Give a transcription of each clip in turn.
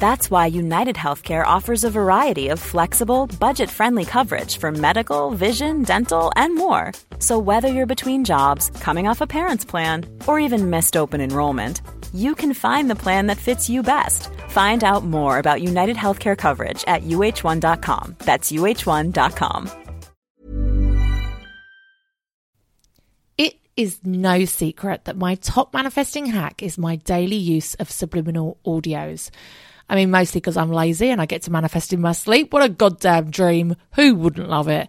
That's why United Healthcare offers a variety of flexible, budget friendly coverage for medical, vision, dental, and more. So, whether you're between jobs, coming off a parent's plan, or even missed open enrollment, you can find the plan that fits you best. Find out more about United Healthcare coverage at uh1.com. That's uh1.com. It is no secret that my top manifesting hack is my daily use of subliminal audios. I mean, mostly because I'm lazy and I get to manifest in my sleep. What a goddamn dream. Who wouldn't love it?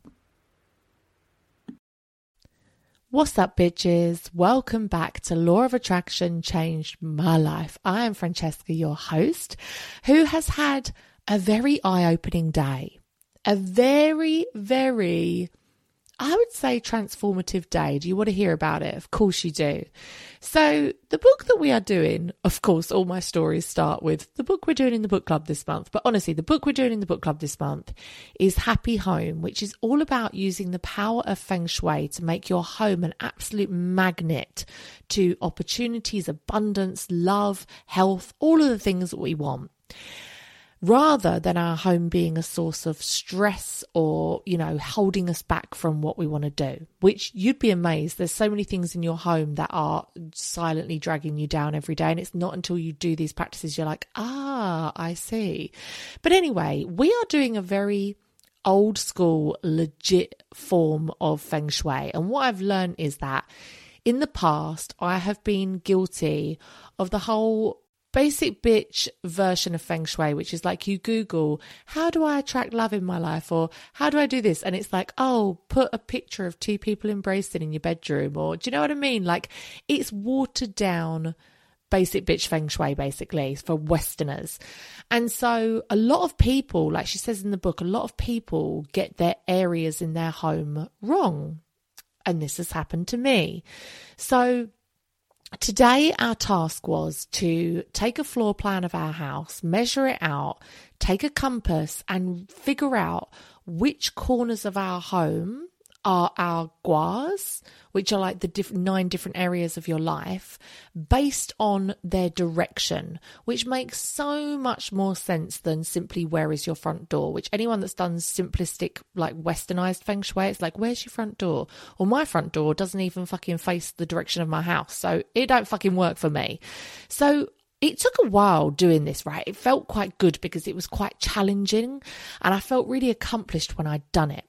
What's up, bitches? Welcome back to Law of Attraction Changed My Life. I am Francesca, your host, who has had a very eye opening day. A very, very I would say transformative day. Do you want to hear about it? Of course you do. So, the book that we are doing, of course, all my stories start with the book we're doing in the book club this month. But honestly, the book we're doing in the book club this month is Happy Home, which is all about using the power of feng shui to make your home an absolute magnet to opportunities, abundance, love, health, all of the things that we want rather than our home being a source of stress or, you know, holding us back from what we want to do, which you'd be amazed. There's so many things in your home that are silently dragging you down every day. And it's not until you do these practices you're like, ah, I see. But anyway, we are doing a very old school, legit form of feng shui. And what I've learned is that in the past, I have been guilty of the whole basic bitch version of feng shui, which is like you Google, how do I attract love in my life? Or how do I do this? And it's like, oh, put a picture of two people embracing in your bedroom. Or do you know what I mean? Like it's watered down basic bitch feng shui basically for westerners and so a lot of people like she says in the book a lot of people get their areas in their home wrong and this has happened to me so Today, our task was to take a floor plan of our house, measure it out, take a compass, and figure out which corners of our home are our guas, which are like the diff- nine different areas of your life, based on their direction, which makes so much more sense than simply where is your front door. Which anyone that's done simplistic, like westernized feng shui, it's like where's your front door? Or my front door doesn't even fucking face the direction of my house, so it don't fucking work for me. So it took a while doing this, right? It felt quite good because it was quite challenging and I felt really accomplished when I'd done it.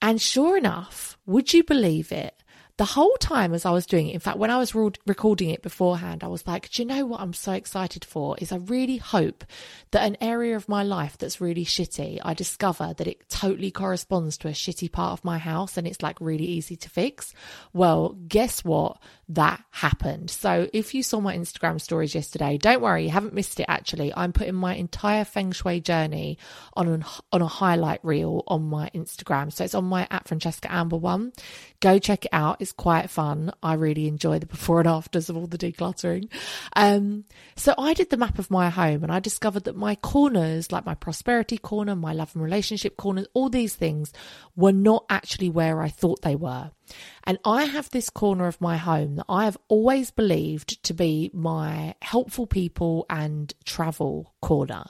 And sure enough, would you believe it? The whole time as I was doing it, in fact, when I was re- recording it beforehand, I was like, do you know what I'm so excited for? Is I really hope that an area of my life that's really shitty, I discover that it totally corresponds to a shitty part of my house and it's like really easy to fix. Well, guess what? That happened. So if you saw my Instagram stories yesterday, don't worry, you haven't missed it actually. I'm putting my entire feng shui journey on an, on a highlight reel on my Instagram. So it's on my at Francesca Amber one. Go check it out. Quite fun. I really enjoy the before and afters of all the decluttering. Um, so I did the map of my home and I discovered that my corners, like my prosperity corner, my love and relationship corners, all these things were not actually where I thought they were. And I have this corner of my home that I have always believed to be my helpful people and travel corner.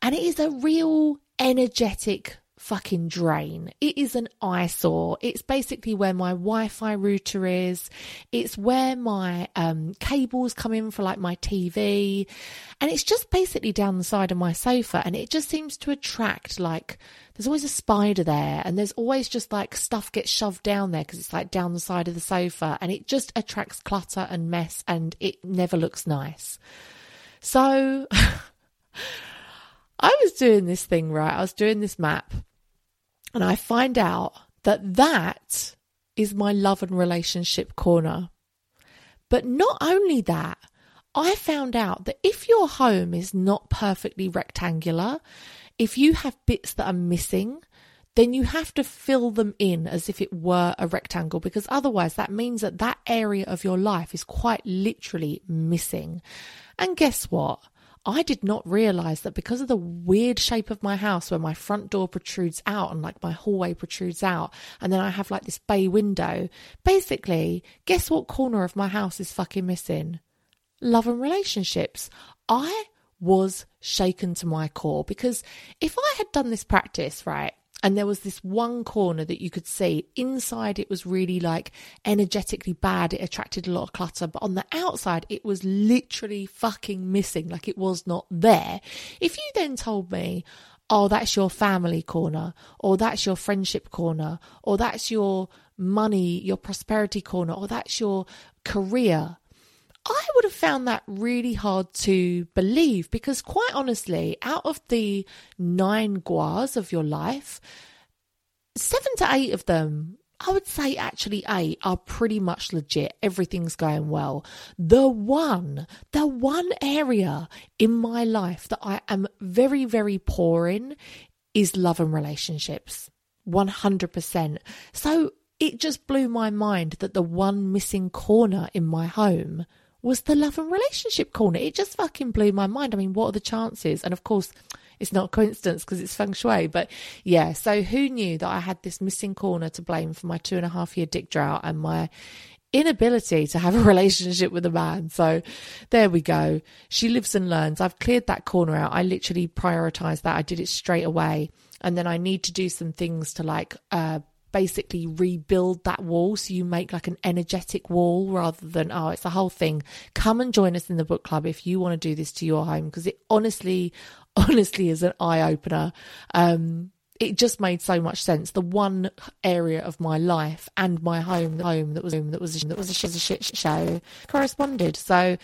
And it is a real energetic fucking drain. It is an eyesore. It's basically where my Wi-Fi router is. It's where my um, cables come in for like my TV, and it's just basically down the side of my sofa. And it just seems to attract like there's always a spider there, and there's always just like stuff gets shoved down there because it's like down the side of the sofa, and it just attracts clutter and mess, and it never looks nice. So. I was doing this thing right. I was doing this map and I find out that that is my love and relationship corner. But not only that, I found out that if your home is not perfectly rectangular, if you have bits that are missing, then you have to fill them in as if it were a rectangle because otherwise that means that that area of your life is quite literally missing. And guess what? I did not realize that because of the weird shape of my house where my front door protrudes out and like my hallway protrudes out, and then I have like this bay window. Basically, guess what corner of my house is fucking missing? Love and relationships. I was shaken to my core because if I had done this practice, right, and there was this one corner that you could see. Inside it was really like energetically bad. It attracted a lot of clutter. But on the outside it was literally fucking missing. Like it was not there. If you then told me oh that's your family corner or that's your friendship corner or that's your money your prosperity corner or that's your career I would have found that really hard to believe because, quite honestly, out of the nine guas of your life, seven to eight of them, I would say actually eight, are pretty much legit. Everything's going well. The one, the one area in my life that I am very, very poor in is love and relationships. 100%. So it just blew my mind that the one missing corner in my home was the love and relationship corner. It just fucking blew my mind. I mean, what are the chances? And of course, it's not coincidence because it's feng shui. But yeah, so who knew that I had this missing corner to blame for my two and a half year dick drought and my inability to have a relationship with a man. So there we go. She lives and learns. I've cleared that corner out. I literally prioritized that. I did it straight away. And then I need to do some things to like, uh, basically rebuild that wall so you make like an energetic wall rather than oh it's the whole thing come and join us in the book club if you want to do this to your home because it honestly honestly is an eye opener um it just made so much sense. The one area of my life and my home, the home that was that was that was a shit, a shit show corresponded. So,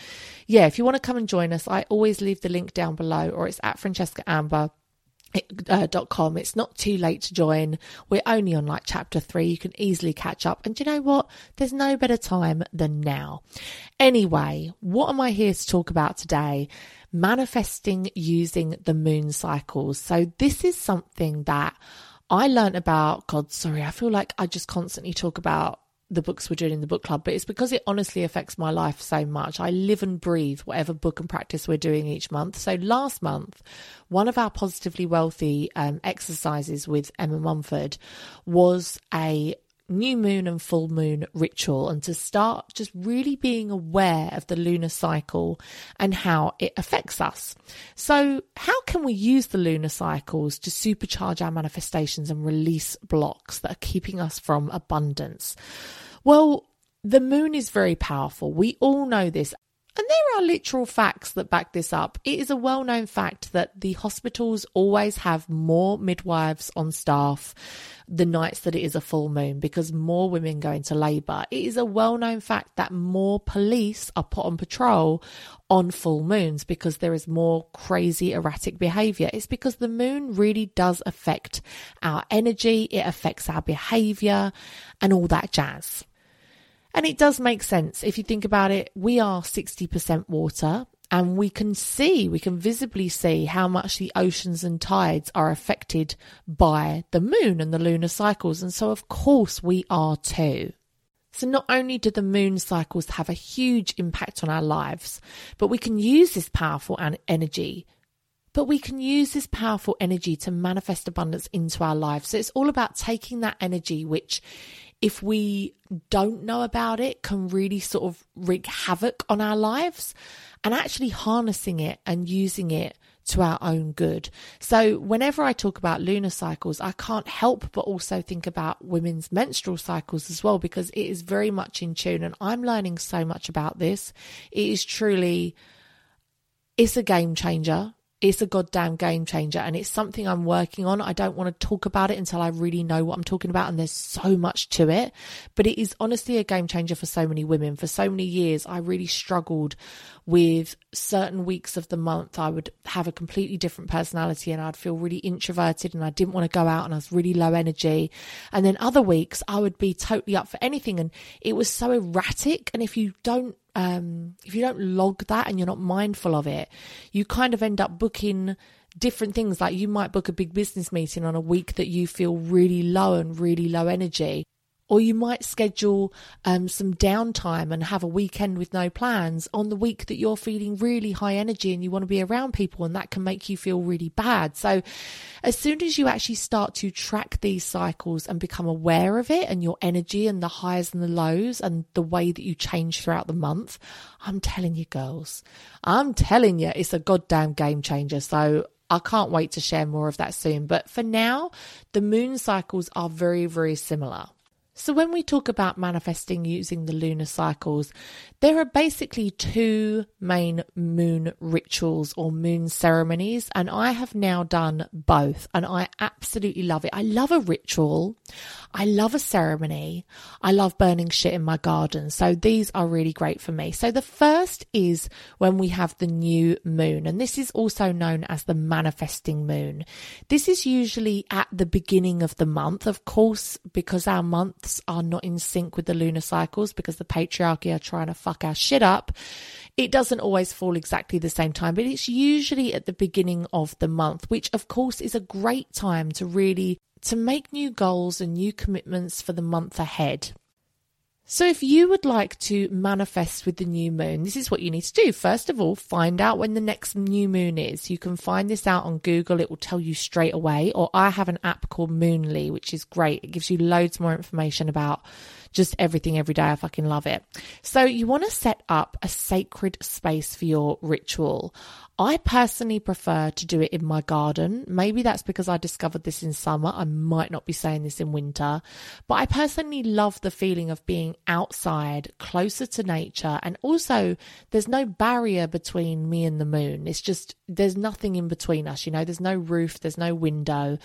yeah, if you want to come and join us, I always leave the link down below, or it's at Francesca Amber uh, dot com. It's not too late to join. We're only on like chapter three. You can easily catch up. And you know what? There's no better time than now. Anyway, what am I here to talk about today? Manifesting using the moon cycles. So this is something that I learned about. God, sorry. I feel like I just constantly talk about the books we're doing in the book club, but it's because it honestly affects my life so much. I live and breathe whatever book and practice we're doing each month. So last month, one of our positively wealthy um, exercises with Emma Mumford was a new moon and full moon ritual and to start just really being aware of the lunar cycle and how it affects us. So, how can we use the lunar cycles to supercharge our manifestations and release blocks that are keeping us from abundance? Well, the moon is very powerful. We all know this. And there are literal facts that back this up. It is a well known fact that the hospitals always have more midwives on staff the nights that it is a full moon because more women go into labour. It is a well known fact that more police are put on patrol on full moons because there is more crazy erratic behaviour. It's because the moon really does affect our energy, it affects our behaviour, and all that jazz. And it does make sense. If you think about it, we are 60% water and we can see, we can visibly see how much the oceans and tides are affected by the moon and the lunar cycles. And so, of course, we are too. So, not only do the moon cycles have a huge impact on our lives, but we can use this powerful energy. But we can use this powerful energy to manifest abundance into our lives. So, it's all about taking that energy, which if we don't know about it, can really sort of wreak havoc on our lives and actually harnessing it and using it to our own good. So, whenever I talk about lunar cycles, I can't help but also think about women's menstrual cycles as well, because it is very much in tune. And I'm learning so much about this. It is truly, it's a game changer it's a goddamn game changer and it's something I'm working on. I don't want to talk about it until I really know what I'm talking about and there's so much to it. But it is honestly a game changer for so many women. For so many years, I really struggled with certain weeks of the month. I would have a completely different personality and I'd feel really introverted and I didn't want to go out and I was really low energy. And then other weeks, I would be totally up for anything and it was so erratic. And if you don't um, if you don't log that and you're not mindful of it, you kind of end up booking different things. Like you might book a big business meeting on a week that you feel really low and really low energy. Or you might schedule um, some downtime and have a weekend with no plans on the week that you're feeling really high energy and you want to be around people, and that can make you feel really bad. So, as soon as you actually start to track these cycles and become aware of it and your energy and the highs and the lows and the way that you change throughout the month, I'm telling you, girls, I'm telling you, it's a goddamn game changer. So, I can't wait to share more of that soon. But for now, the moon cycles are very, very similar. So, when we talk about manifesting using the lunar cycles, there are basically two main moon rituals or moon ceremonies, and I have now done both, and I absolutely love it. I love a ritual, I love a ceremony, I love burning shit in my garden. So, these are really great for me. So, the first is when we have the new moon, and this is also known as the manifesting moon. This is usually at the beginning of the month, of course, because our months are not in sync with the lunar cycles, because the patriarchy are trying to fuck our shit up. It doesn't always fall exactly the same time, but it's usually at the beginning of the month, which of course is a great time to really to make new goals and new commitments for the month ahead. So, if you would like to manifest with the new moon, this is what you need to do. First of all, find out when the next new moon is. You can find this out on Google, it will tell you straight away. Or I have an app called Moonly, which is great. It gives you loads more information about just everything every day. I fucking love it. So you want to set up a sacred space for your ritual. I personally prefer to do it in my garden. Maybe that's because I discovered this in summer. I might not be saying this in winter, but I personally love the feeling of being outside, closer to nature. And also, there's no barrier between me and the moon. It's just, there's nothing in between us. You know, there's no roof, there's no window.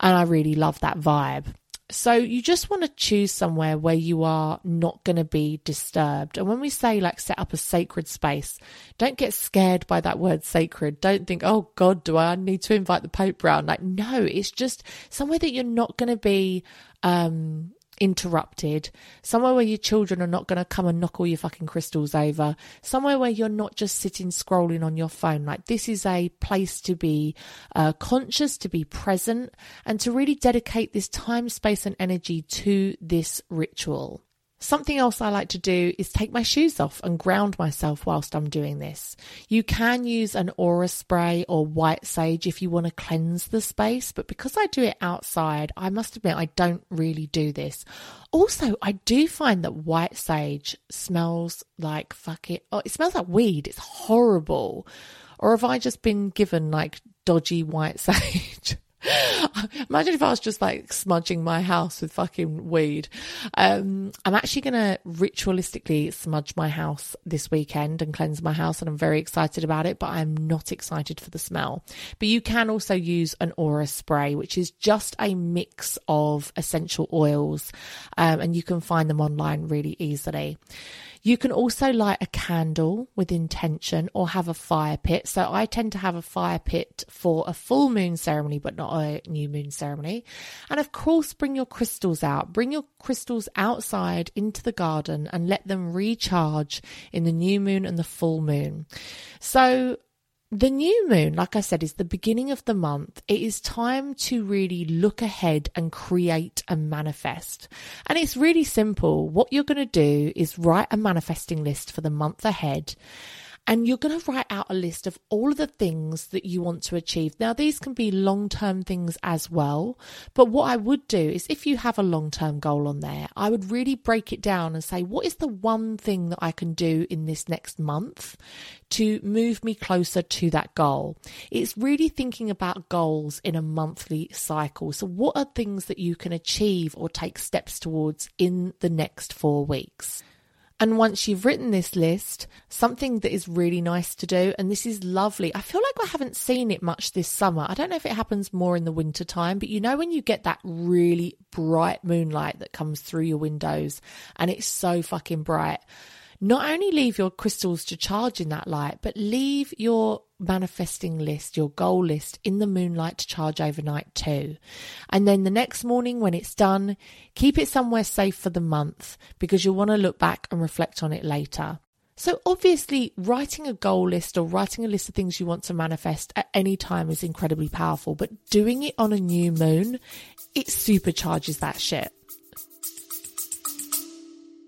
And I really love that vibe. So you just want to choose somewhere where you are not going to be disturbed. And when we say like set up a sacred space, don't get scared by that word sacred. Don't think, oh God, do I need to invite the Pope round? Like, no, it's just somewhere that you're not going to be, um, interrupted, somewhere where your children are not going to come and knock all your fucking crystals over, somewhere where you're not just sitting scrolling on your phone. Like, this is a place to be uh, conscious, to be present, and to really dedicate this time, space, and energy to this ritual. Something else I like to do is take my shoes off and ground myself whilst I'm doing this. You can use an aura spray or white sage if you want to cleanse the space, but because I do it outside, I must admit I don't really do this. Also, I do find that white sage smells like fuck it. Oh, it smells like weed. It's horrible. Or have I just been given like dodgy white sage? Imagine if I was just like smudging my house with fucking weed. Um, I'm actually going to ritualistically smudge my house this weekend and cleanse my house, and I'm very excited about it, but I'm not excited for the smell. But you can also use an aura spray, which is just a mix of essential oils, um, and you can find them online really easily. You can also light a candle with intention or have a fire pit. So I tend to have a fire pit for a full moon ceremony, but not a new moon ceremony. And of course, bring your crystals out. Bring your crystals outside into the garden and let them recharge in the new moon and the full moon. So the new moon, like I said, is the beginning of the month. It is time to really look ahead and create and manifest. And it's really simple. What you're going to do is write a manifesting list for the month ahead and you're going to write out a list of all of the things that you want to achieve. Now, these can be long term things as well. But what I would do is if you have a long term goal on there, I would really break it down and say, what is the one thing that I can do in this next month to move me closer to that goal? It's really thinking about goals in a monthly cycle. So, what are things that you can achieve or take steps towards in the next four weeks? And once you've written this list, something that is really nice to do, and this is lovely. I feel like I haven't seen it much this summer. I don't know if it happens more in the winter time, but you know, when you get that really bright moonlight that comes through your windows and it's so fucking bright not only leave your crystals to charge in that light, but leave your manifesting list, your goal list in the moonlight to charge overnight too. And then the next morning when it's done, keep it somewhere safe for the month because you'll want to look back and reflect on it later. So, obviously, writing a goal list or writing a list of things you want to manifest at any time is incredibly powerful, but doing it on a new moon, it supercharges that shit.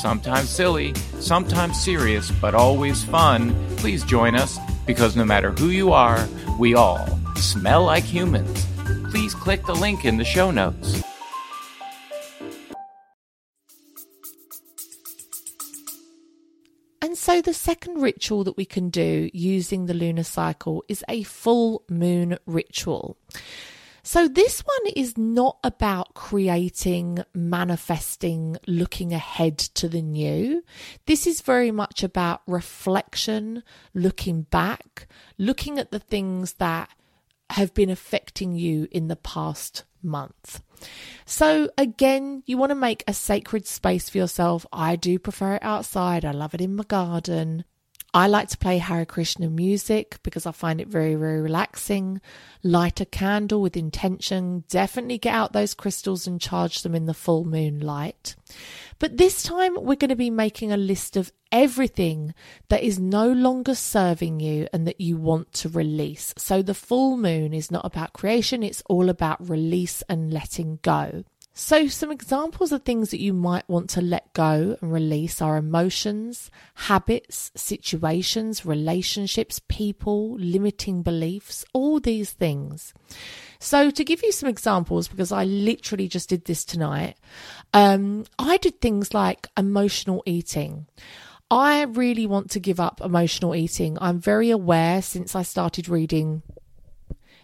sometimes silly, sometimes serious, but always fun, please join us because no matter who you are, we all smell like humans. Please click the link in the show notes. And so, the second ritual that we can do using the lunar cycle is a full moon ritual. So, this one is not about creating, manifesting, looking ahead to the new. This is very much about reflection, looking back, looking at the things that have been affecting you in the past month. So, again, you want to make a sacred space for yourself. I do prefer it outside, I love it in my garden. I like to play Hare Krishna music because I find it very, very relaxing. Light a candle with intention. Definitely get out those crystals and charge them in the full moon light. But this time we're going to be making a list of everything that is no longer serving you and that you want to release. So the full moon is not about creation, it's all about release and letting go. So, some examples of things that you might want to let go and release are emotions, habits, situations, relationships, people, limiting beliefs, all these things. So, to give you some examples, because I literally just did this tonight, um, I did things like emotional eating. I really want to give up emotional eating. I'm very aware since I started reading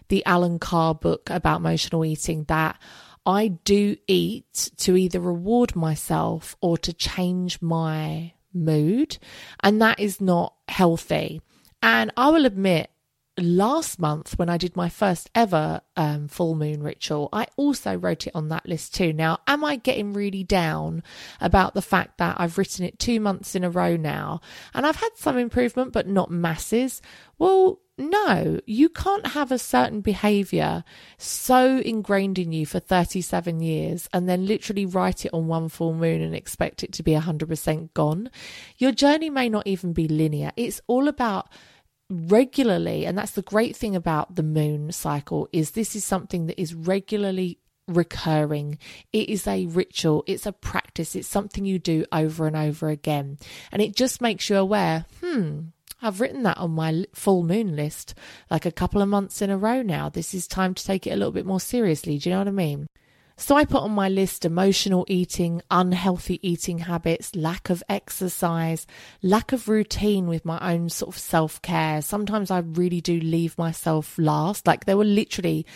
the Allen Carr book about emotional eating that I do eat to either reward myself or to change my mood, and that is not healthy. And I will admit, last month when I did my first ever um, full moon ritual, I also wrote it on that list too. Now, am I getting really down about the fact that I've written it two months in a row now and I've had some improvement, but not masses? Well, no, you can't have a certain behavior so ingrained in you for 37 years and then literally write it on one full moon and expect it to be 100% gone. Your journey may not even be linear. It's all about regularly and that's the great thing about the moon cycle is this is something that is regularly recurring. It is a ritual, it's a practice, it's something you do over and over again. And it just makes you aware, hmm, I've written that on my full moon list like a couple of months in a row now. This is time to take it a little bit more seriously. Do you know what I mean? So I put on my list emotional eating, unhealthy eating habits, lack of exercise, lack of routine with my own sort of self care. Sometimes I really do leave myself last. Like there were literally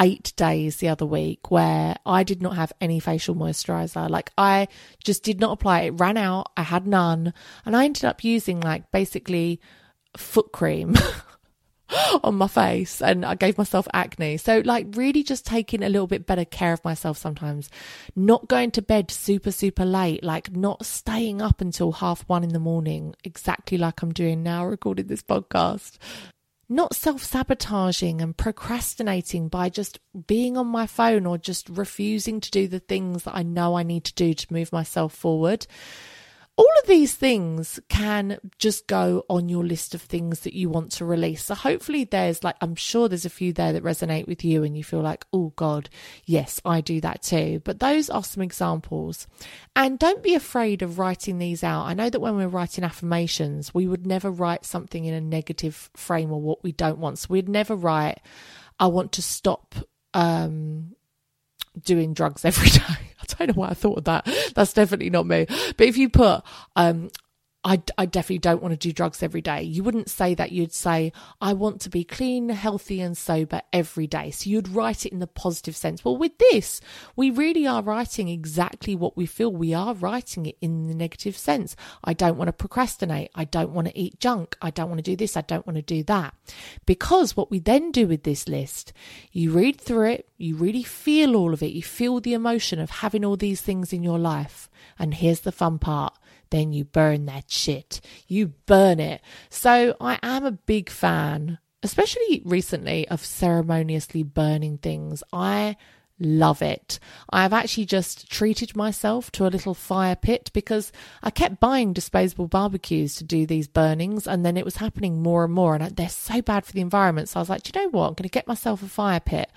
eight days the other week where I did not have any facial moisturizer. Like I just did not apply it. Ran out. I had none. And I ended up using like basically foot cream on my face and I gave myself acne. So, like, really just taking a little bit better care of myself sometimes. Not going to bed super, super late, like, not staying up until half one in the morning, exactly like I'm doing now, recording this podcast. Not self sabotaging and procrastinating by just being on my phone or just refusing to do the things that I know I need to do to move myself forward all of these things can just go on your list of things that you want to release. So hopefully there's like I'm sure there's a few there that resonate with you and you feel like, "Oh god, yes, I do that too." But those are some examples. And don't be afraid of writing these out. I know that when we're writing affirmations, we would never write something in a negative frame or what we don't want. So we'd never write I want to stop um doing drugs every day. I don't know why I thought of that. That's definitely not me. But if you put, um, I, I definitely don't want to do drugs every day. You wouldn't say that. You'd say, I want to be clean, healthy, and sober every day. So you'd write it in the positive sense. Well, with this, we really are writing exactly what we feel. We are writing it in the negative sense. I don't want to procrastinate. I don't want to eat junk. I don't want to do this. I don't want to do that. Because what we then do with this list, you read through it, you really feel all of it. You feel the emotion of having all these things in your life. And here's the fun part then you burn that shit. You burn it. So I am a big fan, especially recently, of ceremoniously burning things. I Love it. I've actually just treated myself to a little fire pit because I kept buying disposable barbecues to do these burnings and then it was happening more and more and they're so bad for the environment. So I was like, you know what? I'm going to get myself a fire pit.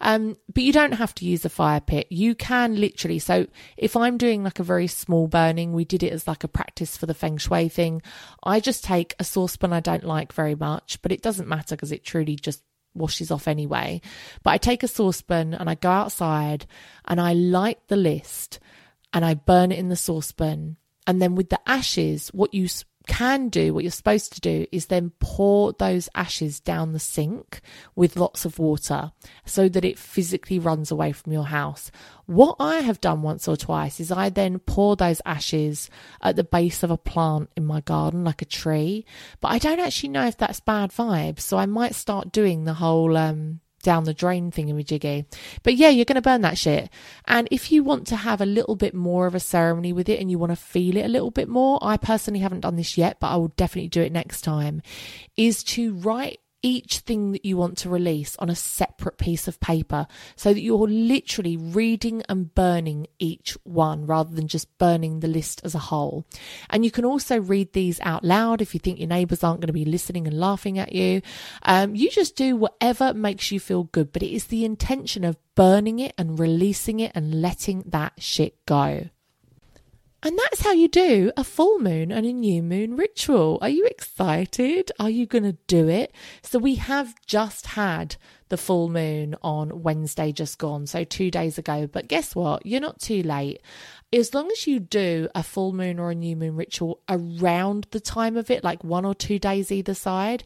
Um, but you don't have to use a fire pit. You can literally. So if I'm doing like a very small burning, we did it as like a practice for the feng shui thing. I just take a saucepan I don't like very much, but it doesn't matter because it truly just washes off anyway. But I take a saucepan and I go outside and I light the list and I burn it in the saucepan. And then with the ashes, what you can do, what you're supposed to do, is then pour those ashes down the sink with lots of water so that it physically runs away from your house. What I have done once or twice is I then pour those ashes at the base of a plant in my garden, like a tree, but I don't actually know if that's bad vibes. So I might start doing the whole, um, down the drain thingamajiggy. But yeah, you're going to burn that shit. And if you want to have a little bit more of a ceremony with it and you want to feel it a little bit more, I personally haven't done this yet, but I will definitely do it next time, is to write each thing that you want to release on a separate piece of paper so that you're literally reading and burning each one rather than just burning the list as a whole. And you can also read these out loud if you think your neighbours aren't going to be listening and laughing at you. Um, you just do whatever makes you feel good, but it is the intention of burning it and releasing it and letting that shit go. And that's how you do a full moon and a new moon ritual. Are you excited? Are you going to do it? So, we have just had the full moon on Wednesday, just gone, so two days ago. But guess what? You're not too late. As long as you do a full moon or a new moon ritual around the time of it, like one or two days either side,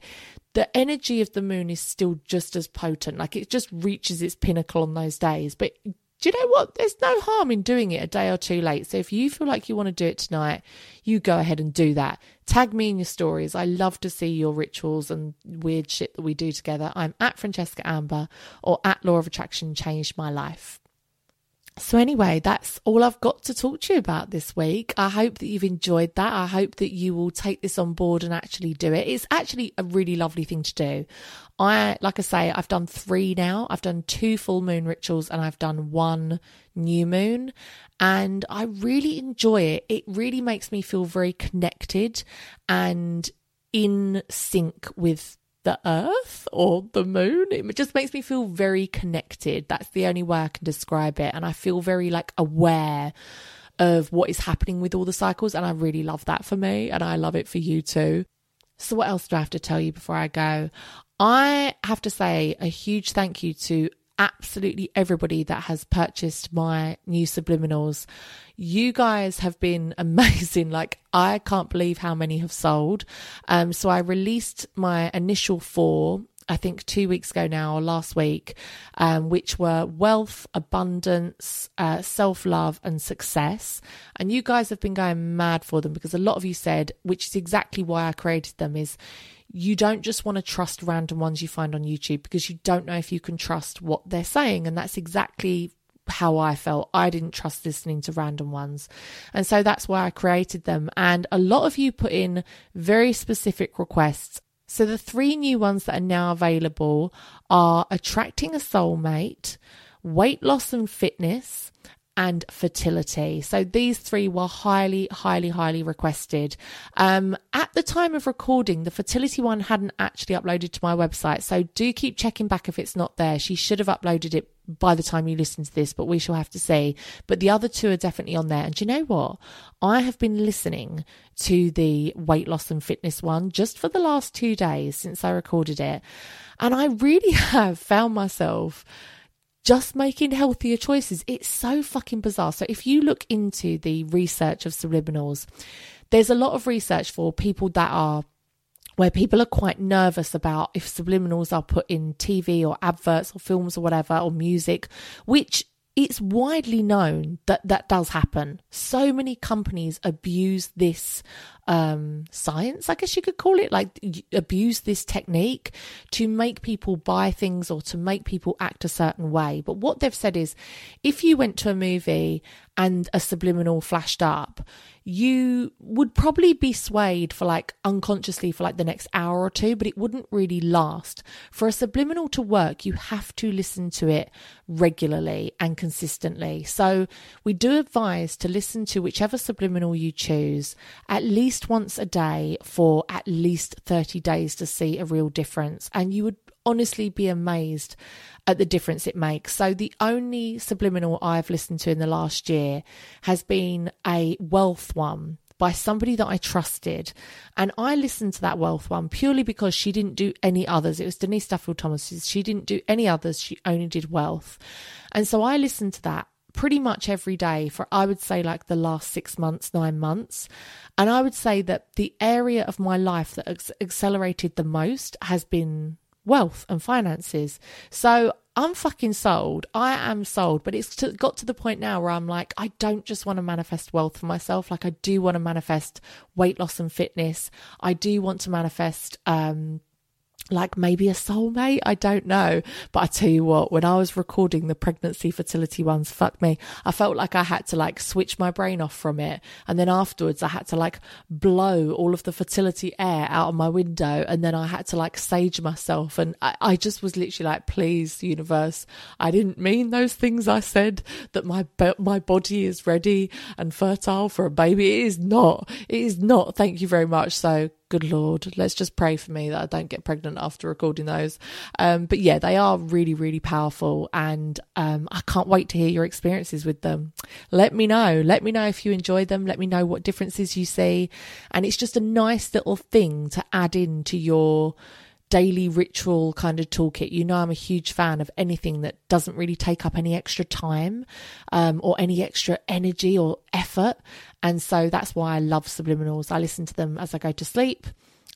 the energy of the moon is still just as potent. Like it just reaches its pinnacle on those days. But do you know what? There's no harm in doing it a day or two late. So if you feel like you want to do it tonight, you go ahead and do that. Tag me in your stories. I love to see your rituals and weird shit that we do together. I'm at Francesca Amber or at Law of Attraction Changed My Life. So, anyway, that's all I've got to talk to you about this week. I hope that you've enjoyed that. I hope that you will take this on board and actually do it. It's actually a really lovely thing to do. I, like I say, I've done three now. I've done two full moon rituals and I've done one new moon. And I really enjoy it. It really makes me feel very connected and in sync with the earth or the moon. It just makes me feel very connected. That's the only way I can describe it. And I feel very like aware of what is happening with all the cycles. And I really love that for me. And I love it for you too. So, what else do I have to tell you before I go? I have to say a huge thank you to absolutely everybody that has purchased my new subliminals. You guys have been amazing. Like, I can't believe how many have sold. Um, so I released my initial four I think two weeks ago now or last week, um, which were wealth, abundance, uh, self love, and success. And you guys have been going mad for them because a lot of you said, which is exactly why I created them, is you don't just want to trust random ones you find on YouTube because you don't know if you can trust what they're saying. And that's exactly how I felt. I didn't trust listening to random ones. And so that's why I created them. And a lot of you put in very specific requests. So the three new ones that are now available are attracting a soulmate, weight loss and fitness, and fertility. So these three were highly, highly, highly requested. Um, at the time of recording, the fertility one hadn't actually uploaded to my website. So do keep checking back if it's not there. She should have uploaded it by the time you listen to this, but we shall have to see. But the other two are definitely on there. And you know what? I have been listening to the weight loss and fitness one just for the last two days since I recorded it. And I really have found myself just making healthier choices. It's so fucking bizarre. So if you look into the research of subliminals, there's a lot of research for people that are where people are quite nervous about if subliminals are put in TV or adverts or films or whatever or music, which it's widely known that that does happen. So many companies abuse this um, science, I guess you could call it, like abuse this technique to make people buy things or to make people act a certain way. But what they've said is if you went to a movie and a subliminal flashed up, you would probably be swayed for like unconsciously for like the next hour or two, but it wouldn't really last. For a subliminal to work, you have to listen to it regularly and consistently. So we do advise to listen to whichever subliminal you choose at least once a day for at least 30 days to see a real difference. And you would honestly be amazed at the difference it makes. So, the only subliminal I've listened to in the last year has been a wealth one by somebody that I trusted. And I listened to that wealth one purely because she didn't do any others. It was Denise Duffield Thomas. She didn't do any others. She only did wealth. And so I listened to that pretty much every day for I would say like the last six months, nine months. And I would say that the area of my life that accelerated the most has been wealth and finances. So I'm fucking sold. I am sold. But it's to, got to the point now where I'm like, I don't just want to manifest wealth for myself. Like, I do want to manifest weight loss and fitness. I do want to manifest um, like maybe a soulmate. I don't know. But I tell you what, when I was recording the pregnancy fertility ones, fuck me, I felt like I had to like switch my brain off from it. And then afterwards, I had to like blow all of the fertility air out of my window. And then I had to like sage myself. And I, I just was literally like, please, universe, I didn't mean those things I said that my, my body is ready and fertile for a baby. It is not. It is not. Thank you very much. So good lord let's just pray for me that i don't get pregnant after recording those. Um, but yeah they are really really powerful and um, i can't wait to hear your experiences with them. Let me know. Let me know if you enjoy them. Let me know what differences you see. And it's just a nice little thing to add into your daily ritual kind of toolkit. You know, I'm a huge fan of anything that doesn't really take up any extra time um, or any extra energy or effort. And so that's why I love subliminals. I listen to them as I go to sleep.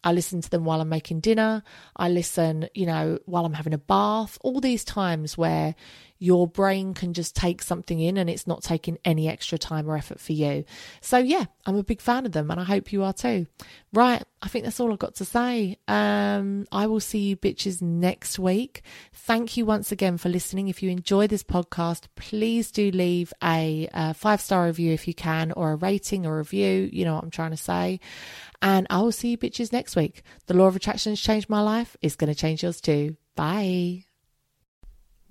I listen to them while I'm making dinner. I listen, you know, while I'm having a bath. All these times where your brain can just take something in and it's not taking any extra time or effort for you. So, yeah, I'm a big fan of them and I hope you are too. Right, I think that's all I've got to say. Um, I will see you bitches next week. Thank you once again for listening. If you enjoy this podcast, please do leave a, a five star review if you can, or a rating or review. You know what I'm trying to say. And I will see you bitches next week. The law of attraction has changed my life. It's going to change yours too. Bye.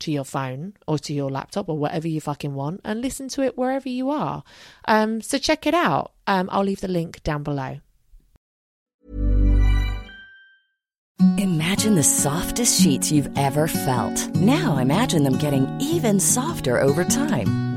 to your phone or to your laptop or whatever you fucking want and listen to it wherever you are. Um, so check it out. Um, I'll leave the link down below. Imagine the softest sheets you've ever felt. Now imagine them getting even softer over time.